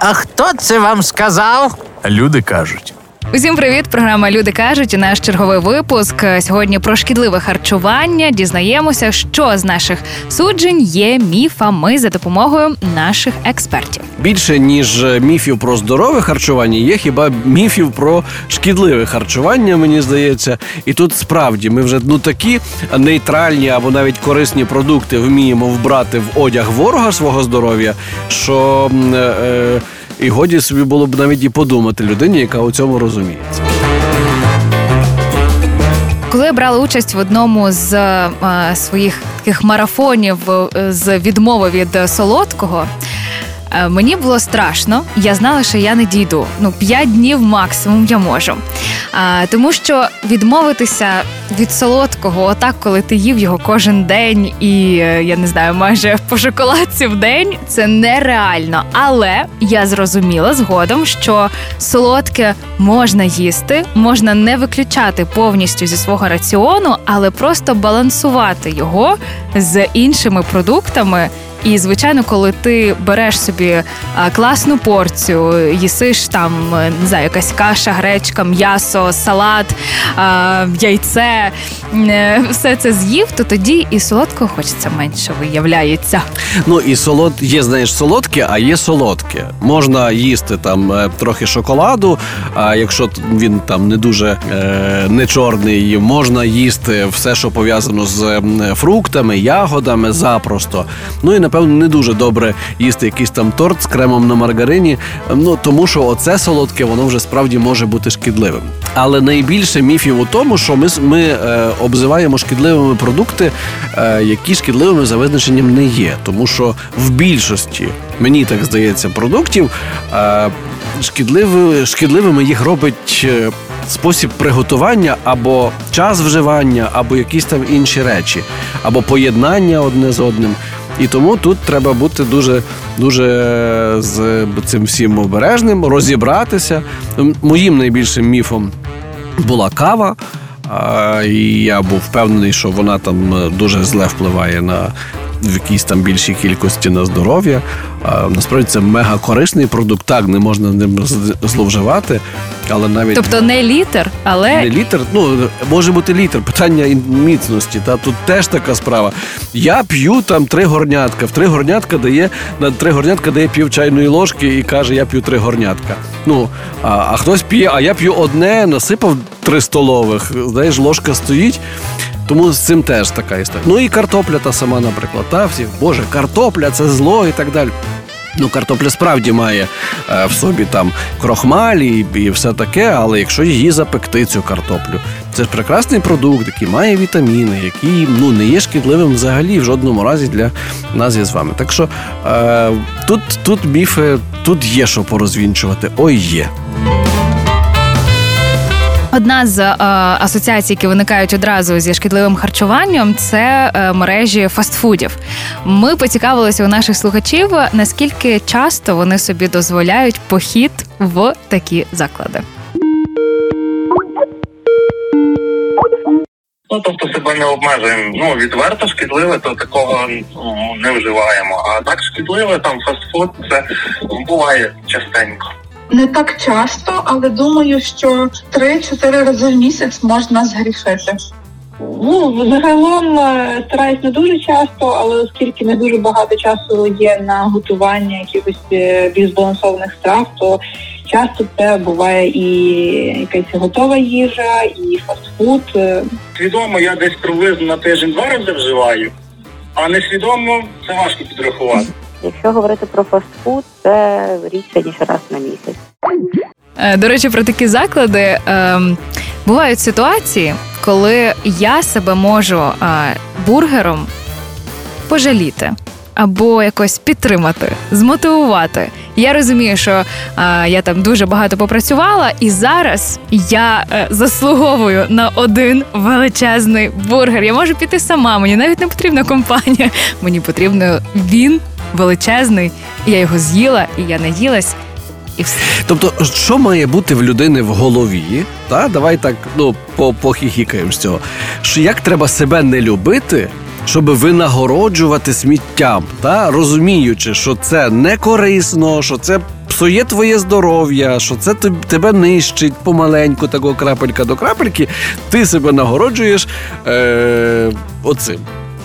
А хто це вам сказав? Люди кажуть. Усім привіт! Програма Люди кажуть. Наш черговий випуск сьогодні про шкідливе харчування. Дізнаємося, що з наших суджень є міфами за допомогою наших експертів. Більше ніж міфів про здорове харчування, є хіба міфів про шкідливе харчування, мені здається. І тут справді ми вже ну такі нейтральні або навіть корисні продукти вміємо вбрати в одяг ворога свого здоров'я, що. Е, і годі собі було б навіть і подумати людині, яка у цьому розуміється. Коли я брала участь в одному з е, своїх таких марафонів е, з відмови від солодкого. Е, мені було страшно, я знала, що я не дійду. Ну, п'ять днів максимум я можу. А, Тому що відмовитися від солодкого, отак, коли ти їв його кожен день, і е, я не знаю, майже по шоколадці в день, це нереально. Але я зрозуміла згодом, що солодке можна їсти, можна не виключати повністю зі свого раціону, але просто балансувати його з іншими продуктами. І звичайно, коли ти береш собі класну порцію, їсиш там не знаю, якась каша, гречка, м'ясо, салат, яйце, е, все це з'їв, то тоді і солодкого хочеться менше виявляється. Ну і солод є, знаєш, солодке, а є солодке. Можна їсти там е, трохи шоколаду. А якщо він там не дуже е, не чорний, можна їсти все, що пов'язано з фруктами, ягодами, запросто. Ну і напевно, не дуже добре їсти якийсь там торт з кремом на маргарині. Ну тому, що оце солодке, воно вже справді може бути шкідливим. Але найбільше міфів у тому, що ми ми е, обзиваємо шкідливими продукти, е, які шкідливими за визначенням не є. Тому що в більшості, мені так здається, продуктів е, шкідливими, шкідливими їх робить. Е, спосіб приготування або час вживання, або якісь там інші речі, або поєднання одне з одним. І тому тут треба бути дуже дуже з цим всім обережним, розібратися. Моїм найбільшим міфом була кава. І я був впевнений, що вона там е, дуже зле впливає на в якійсь там більшій кількості на здоров'я. Насправді це мега корисний продукт, так не можна ним зловживати. Але навіть тобто не літр, але не літр. Ну може бути літр. Питання міцності. Та тут теж така справа. Я п'ю там три горнятка. В три горнятка дає на три горнятка дає пів чайної ложки і каже, я п'ю три горнятка. Ну а, а хтось п'є, а я п'ю одне, насипав три столових. Знаєш, ложка стоїть. Тому з цим теж така історія. Ну і картопля та сама, наприклад. Та всі, Боже, картопля це зло і так далі. Ну, картопля справді має е, в собі там крохмалі і все таке, але якщо її запекти, цю картоплю, це ж прекрасний продукт, який має вітаміни, який ну не є шкідливим взагалі в жодному разі для нас і з вами. Так що е, тут, тут міфи, тут є що порозвінчувати. Ой є. Одна з е, асоціацій, які виникають одразу зі шкідливим харчуванням, це е, мережі фастфудів. Ми поцікавилися у наших слухачів, наскільки часто вони собі дозволяють похід в такі заклади. Ну, тобто себе не обмежуємо. Ну, відверто шкідливе, то такого ну, не вживаємо. А так шкідливе, там фастфуд, це буває частенько. Не так часто, але думаю, що 3-4 рази в місяць можна згрішити. Ну, загалом е, стараюсь не дуже часто, але оскільки не дуже багато часу є на готування якихось е, більш збалансованих страв, то часто це буває і якась готова їжа, і фастфуд. Е. Свідомо я десь приблизно на тиждень два рази вживаю, а несвідомо це важко підрахувати. Якщо говорити про фастфуд, це рідше ніж раз на місяць. Е, до речі, про такі заклади ем, бувають ситуації, коли я себе можу е, бургером пожаліти. Або якось підтримати, змотивувати. Я розумію, що а, е, я там дуже багато попрацювала, і зараз я а, заслуговую на один величезний бургер. Я можу піти сама. Мені навіть не потрібна компанія. Мені потрібно він величезний, і я його з'їла, і я наїлась. І все. Тобто, що має бути в людини в голові? Та давай так ну похіхікаємо з цього. Що як треба себе не любити, щоб винагороджувати сміттям, та розуміючи, що це не корисно, що це псує твоє здоров'я, що це тебе нищить помаленьку, такого крапелька до крапельки, ти себе нагороджуєш е, оцим.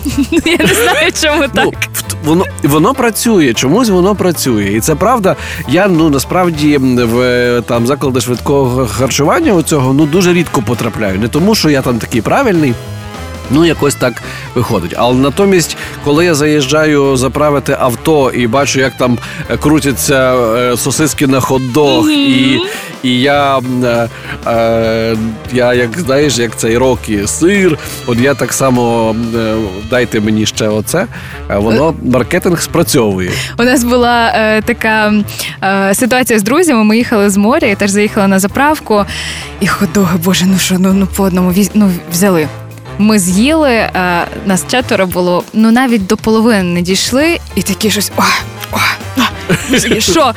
Я не знаю, чому так. Ну, воно, воно працює, чомусь воно працює. І це правда. Я ну насправді в там заклади швидкого харчування у цього ну дуже рідко потрапляю. Не тому, що я там такий правильний. Ну, якось так виходить. Але натомість, коли я заїжджаю заправити авто і бачу, як там е, крутяться е, сосиски на хот-дог, і, і я, е, е, я, як знаєш, як цей рокі сир, от я так само е, дайте мені ще оце. е, Воно маркетинг спрацьовує. У нас була е, така е, ситуація з друзями. Ми їхали з моря, і теж заїхали на заправку. І ходоги, боже, ну що, ну, ну по одному віз, ну, взяли. Ми з'їли, А, нас четверо було, ну навіть до половини не дійшли, і такі щось. О, о, о що?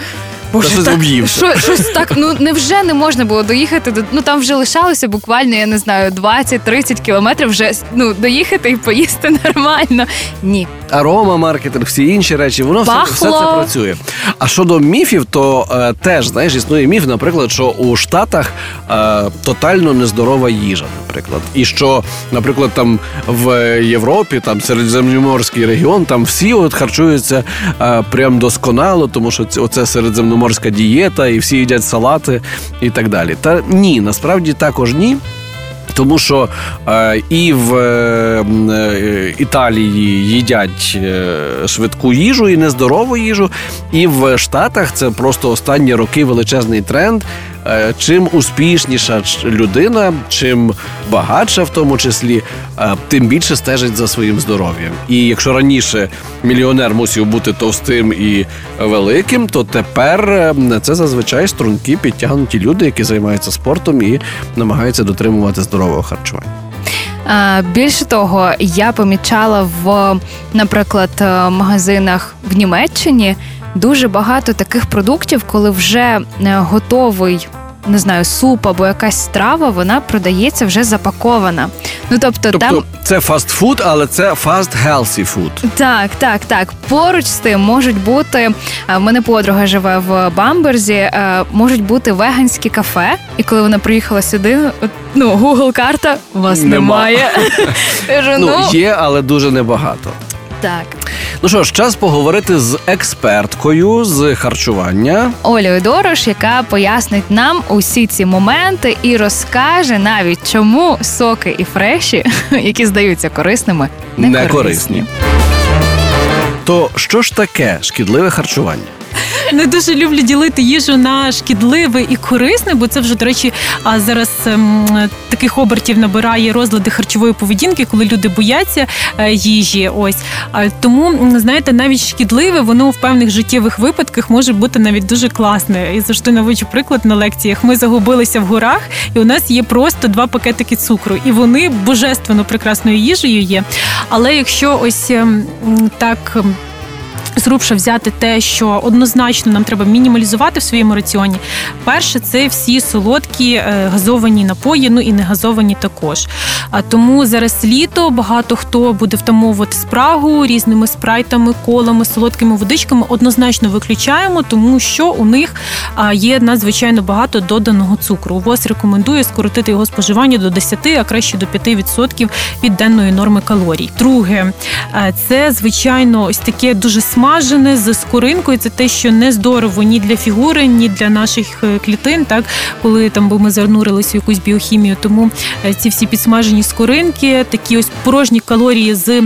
Та так, що, щось так, ну невже не можна було доїхати до ну там вже лишалося буквально, я не знаю, 20-30 кілометрів вже ну доїхати і поїсти нормально. Ні, Арома, маркетинг, всі інші речі, воно все, все це працює. А щодо міфів, то е, теж знаєш, існує міф, наприклад, що у Штатах е, тотально нездорова їжа, наприклад. І що, наприклад, там в Європі, там середземноморський регіон, там всі от харчуються е, прям досконало, тому що це оце середземноморська дієта, і всі їдять салати і так далі. Та ні, насправді також ні. Тому що е, і в е, е, Італії їдять е, швидку їжу і нездорову їжу, і в Штатах це просто останні роки величезний тренд. Е, чим успішніша людина, чим багатша, в тому числі, е, тим більше стежить за своїм здоров'ям. І якщо раніше мільйонер мусив бути товстим і великим, то тепер е, це зазвичай стрункі підтягнуті люди, які займаються спортом і намагаються дотримувати здорового харчування. Більше того, я помічала в, наприклад, магазинах в Німеччині дуже багато таких продуктів, коли вже е, готовий. Не знаю, суп або якась страва, вона продається вже запакована. Ну тобто, Тобто там це фастфуд, але це fast healthy food. так, так, так. Поруч з тим можуть бути. а, В мене подруга живе в Бамберзі, е, можуть бути веганські кафе. І коли вона приїхала сюди, ну Google карта у вас Нема. немає. Ну, ну є, але дуже небагато. так. Ну що ж, час поговорити з експерткою з харчування. Олею Дорош, яка пояснить нам усі ці моменти і розкаже навіть, чому соки і фреші, які здаються корисними, не, Не корисні. То що ж таке шкідливе харчування? Не дуже люблю ділити їжу на шкідливе і корисне, бо це вже, до речі, зараз ем, таких обертів набирає розлади харчової поведінки, коли люди бояться е, їжі. Ось тому, знаєте, навіть шкідливе, воно в певних життєвих випадках може бути навіть дуже класне. І завжди наводжу приклад на лекціях. Ми загубилися в горах, і у нас є просто два пакетики цукру, і вони божественно прекрасною їжею є. Але якщо ось ем, так. Зрубше взяти те, що однозначно нам треба мінімалізувати в своєму раціоні. Перше, це всі солодкі е, газовані напої, ну і не газовані також. А тому зараз літо багато хто буде втамовувати спрагу різними спрайтами, колами, солодкими водичками. Однозначно виключаємо, тому що у них є надзвичайно багато доданого цукру. ВОЗ рекомендує скоротити його споживання до 10, а краще до 5% від денної норми калорій. Друге, е, це звичайно ось таке дуже смажене з скоринкою. Це те, що не здорово ні для фігури, ні для наших е, клітин, так коли там би ми занурилися в якусь біохімію. Тому е, ці всі підсмажені скоринки, такі ось порожні калорії з.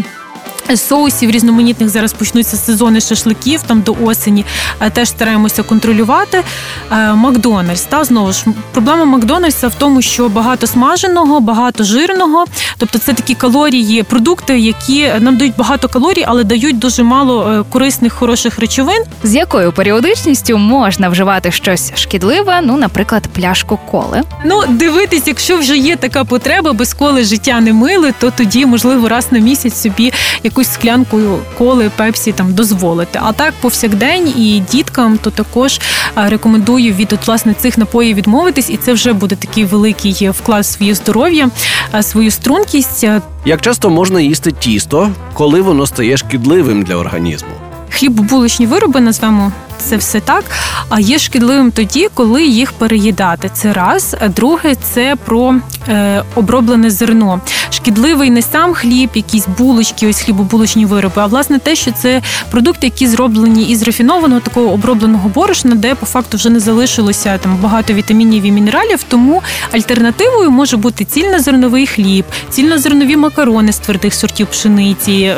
Соусів різноманітних зараз почнуться сезони шашликів там до осені. Е, Теж стараємося контролювати. Е, Макдональдс та знову ж проблема Макдональдса в тому, що багато смаженого, багато жирного. Тобто це такі калорії, продукти, які нам дають багато калорій, але дають дуже мало е, корисних хороших речовин. З якою періодичністю можна вживати щось шкідливе, ну, наприклад, пляшку коли. Ну, дивитись, якщо вже є така потреба, без коли життя не миле, то тоді можливо раз на місяць собі якусь склянку коли пепсі там дозволити. А так повсякдень і діткам, то також е, рекомендую від от, власне цих напоїв відмовитись, і це вже буде такий великий вклад в своє здоров'я, е, свою стрункість. Е, Як часто можна їсти тісто, коли воно стає шкідливим для організму? Хлібобулочні вироби, назвемо це все так. А є шкідливим тоді, коли їх переїдати. Це раз. Друге, це про е, оброблене зерно. Шкідливий не сам хліб, якісь булочки, ось хлібобулочні вироби, а власне те, що це продукти, які зроблені із рафінованого такого обробленого борошна, де по факту вже не залишилося там багато вітамінів і мінералів. Тому альтернативою може бути цільнозерновий хліб, цільнозернові макарони з твердих сортів пшениці.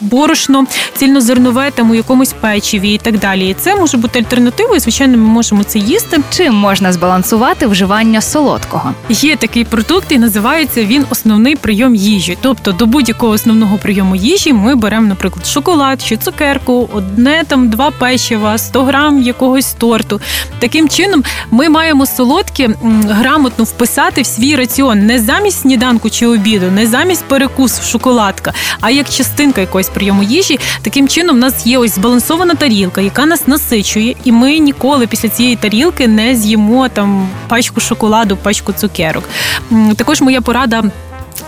Борошно, цільнозернове там у якомусь печиві і так далі. І це може бути альтернативою. Звичайно, ми можемо це їсти. Чим можна збалансувати вживання солодкого? Є такий продукт, і називається він основний прийом їжі. Тобто до будь-якого основного прийому їжі ми беремо, наприклад, шоколад чи цукерку, одне там два печива, 100 грам якогось торту. Таким чином, ми маємо солодке грамотно вписати в свій раціон не замість сніданку чи обіду, не замість перекусу шоколадка, а як частинка якогось прийому їжі. Таким чином, в нас є ось збалансована тарілка, яка нас насичує, і ми ніколи після цієї тарілки не з'їмо там пачку шоколаду, пачку цукерок. Також моя порада.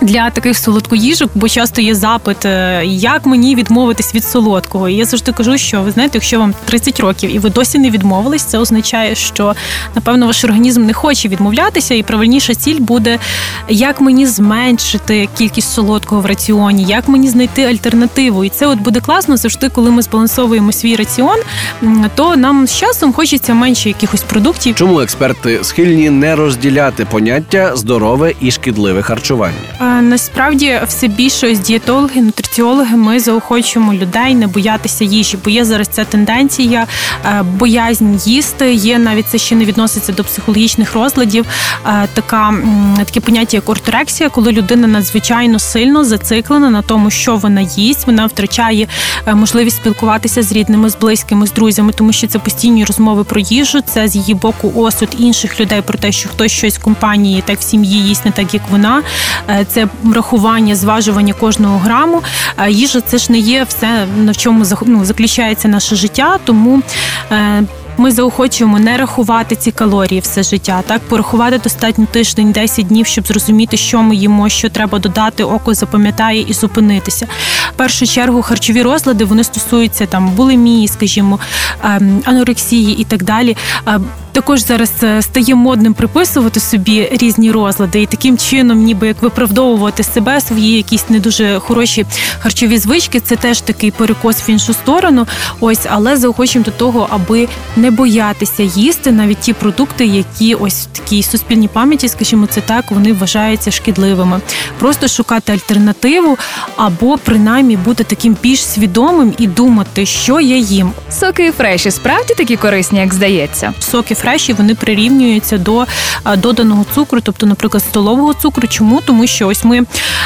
Для таких солодкоїжок, бо часто є запит, е, як мені відмовитись від солодкого. І я завжди кажу, що ви знаєте, якщо вам 30 років і ви досі не відмовились, це означає, що напевно ваш організм не хоче відмовлятися, і правильніша ціль буде, як мені зменшити кількість солодкого в раціоні, як мені знайти альтернативу. І це от буде класно завжди, коли ми збалансовуємо свій раціон, то нам з часом хочеться менше якихось продуктів. Чому експерти схильні не розділяти поняття здорове і шкідливе харчування? Uh, Насправді все більше дієтологи, нутриціологи ми заохочуємо людей не боятися їжі, бо є зараз ця тенденція, е, боязнь їсти. Є навіть це ще не відноситься до психологічних розладів. е, Така таке поняття як орторексія, коли людина надзвичайно сильно зациклена на тому, що вона їсть. Вона втрачає е, можливість спілкуватися з рідними, з близькими, з друзями, тому що це постійні розмови про їжу. Це з її боку осуд інших людей про те, що хтось щось в компанії, так в сім'ї їсть не так, як вона. Це рахування, зважування кожного граму. Е, Їжа це ж не є все, на чому ну, заключається наше життя, тому. е, Ми заохочуємо не рахувати ці калорії все життя. Так порахувати достатньо тиждень, 10 днів, щоб зрозуміти, що ми їмо, що треба додати, око запам'ятає і зупинитися. В першу чергу харчові розлади вони стосуються там булімії, скажімо, ем, анорексії і так далі. Також зараз е, стає модним приписувати собі різні розлади, і таким чином, ніби як виправдовувати себе, свої якісь не дуже хороші харчові звички. Це теж такий перекос в іншу сторону. Ось, але заохочуємо до того, аби не боятися їсти навіть ті продукти, які ось в такій суспільній пам'яті, скажімо, це так, вони вважаються шкідливими. Просто шукати альтернативу, або принаймні бути таким більш свідомим і думати, що я їм. Соки і фреші справді такі корисні, як здається. Соки фреші вони прирівнюються до доданого цукру, тобто, наприклад, столового цукру. Чому? Тому що ось ми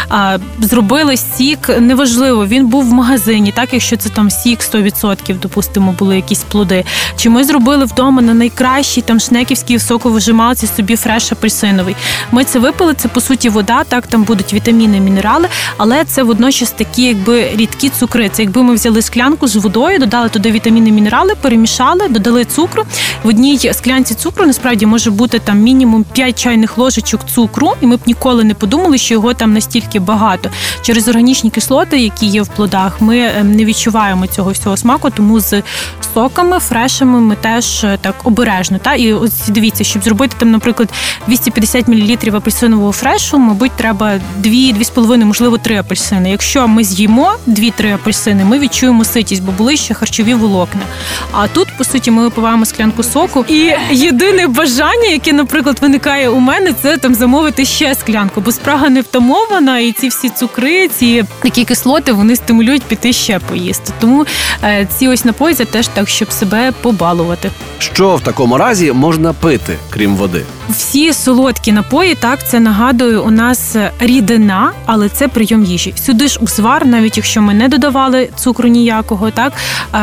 а, зробили сік, неважливо, він був в магазині, так якщо це там сік 100%, допустимо, були якісь плоди. Чи ми зробили вдома на найкращій там шнеківській соковижималці собі фреш апельсиновий. Ми це випили, це по суті вода, так там будуть вітаміни, мінерали, але це водночас такі, якби рідкі цукри. Це якби ми взяли склянку з водою, додали туди вітаміни, мінерали, перемішали, додали цукру. В одній склянці цукру насправді може бути там мінімум 5 чайних ложечок цукру, і ми б ніколи не подумали, що його там настільки багато. Через органічні кислоти, які є в плодах, ми е, не відчуваємо цього всього смаку, тому з соками, фрешами ми теж е, так обережно. Та і ось дивіться, щоб зробити там, наприклад, 250 мл апельсинового фрешу, мабуть, треба 2-2,5, можливо, 3 апельсини. Якщо ми з'їмо 2-3 апельсини, ми відчуємо ситість, бо були ще харчові волокна. А тут, по суті, ми випиваємо склянку соку. І єдине бажання, яке, наприклад, виникає у мене, це там замовити ще склянку, бо спрага не втамована, і ці всі цукри, ці такі кислоти, вони стимулюють піти ще поїсти. Тому е, ці ось напої це теж так, щоб себе побалувати. Що в такому разі можна пити, крім води? Всі солодкі напої, так це нагадую, у нас рідина, але це прийом їжі. Сюди ж узвар, навіть якщо ми не додавали цукру ніякого, так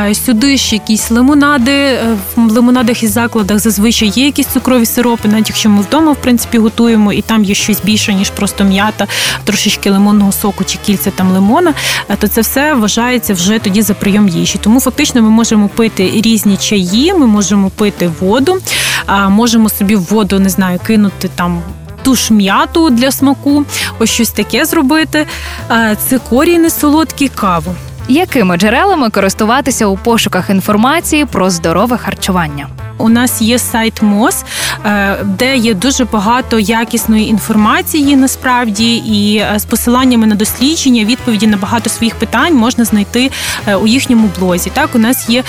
е, сюди ж якісь лимонади. е, В лимонадах і закладах зазвичай є якісь цукрові сиропи, навіть якщо ми вдома в принципі готуємо, і там є щось більше ніж просто м'ята, трошечки лимонного соку чи кільця там лимона, е, то це все вважається вже тоді за прийом їжі. Тому фактично ми можемо пити різні чаї, ми можемо пити воду, а можемо собі в воду не знаю, кинути там. Ту ж м'яту для смаку, ось щось таке зробити. Е, Цикорій не солодкий каву. Якими джерелами користуватися у пошуках інформації про здорове харчування? У нас є сайт МОЗ, е, де є дуже багато якісної інформації насправді, і е, з посиланнями на дослідження, відповіді на багато своїх питань можна знайти е, у їхньому блозі. Так, у нас є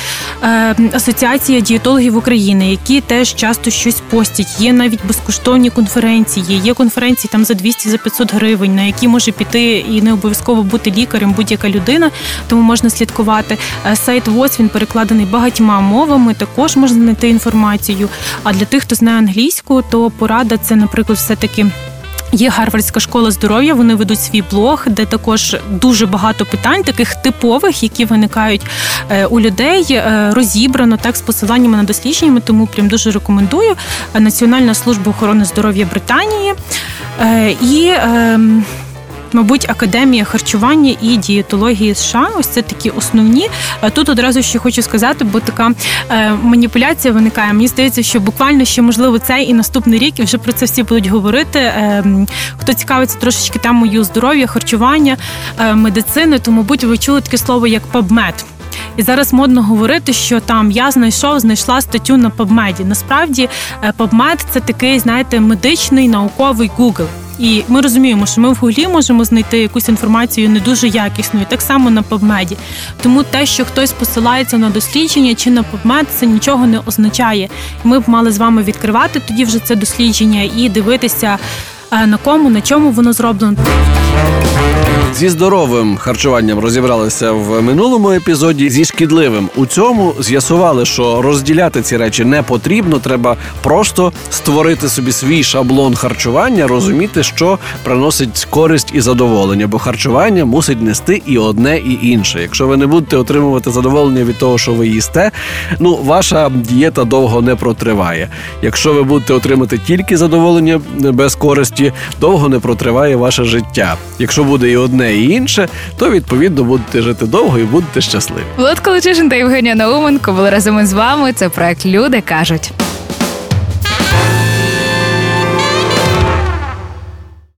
асоціація дієтологів України, які теж часто щось постять. Є навіть безкоштовні конференції. Є конференції там за 200 за 500 гривень, на які може піти і не обов'язково бути лікарем будь-яка людина, тому можна слідкувати. Сайт ВОЗ він перекладений багатьма мовами. Також можна знайти інформацію. А для тих, хто знає англійську, то порада це, наприклад, все таки. Є Гарвардська школа здоров'я. Вони ведуть свій блог, де також дуже багато питань, таких типових, які виникають е, у людей, е, розібрано так з посиланнями на дослідженнями. Тому прям дуже рекомендую. Національна служба охорони здоров'я Британії е, і. Ем, Мабуть, академія харчування і дієтології США. Ось це такі основні. Е, Тут одразу ще хочу сказати, бо така е, маніпуляція виникає. Мені здається, що буквально ще можливо цей і наступний рік, і вже про це всі будуть говорити. Е, Хто цікавиться трошечки темою здоров'я, харчування, е, медицини, то мабуть ви чули таке слово як PubMed. І зараз модно говорити, що там я знайшов, знайшла статтю на PubMed. Насправді PubMed – це такий, знаєте, медичний науковий Google. І ми розуміємо, що ми в гуглі можемо знайти якусь інформацію не дуже якісну, і так само на PubMed. Тому те, що хтось посилається на дослідження чи на PubMed, це нічого не означає. Ми б мали з вами відкривати тоді вже це дослідження і дивитися на кому, на чому воно зроблено. Зі здоровим харчуванням розібралися в минулому епізоді. Зі шкідливим у цьому з'ясували, що розділяти ці речі не потрібно. Треба просто створити собі свій шаблон харчування, розуміти, що приносить користь і задоволення, бо харчування мусить нести і одне, і інше. Якщо ви не будете отримувати задоволення від того, що ви їсте, ну ваша дієта довго не протриває. Якщо ви будете отримати тільки задоволення без користі, довго не протриває ваше життя. Якщо буде і одне, і інше, то відповідно будете жити довго і будете щасливі. Володко Лучишин та Євгенія Науменко були разом із вами. Це проект Люди кажуть.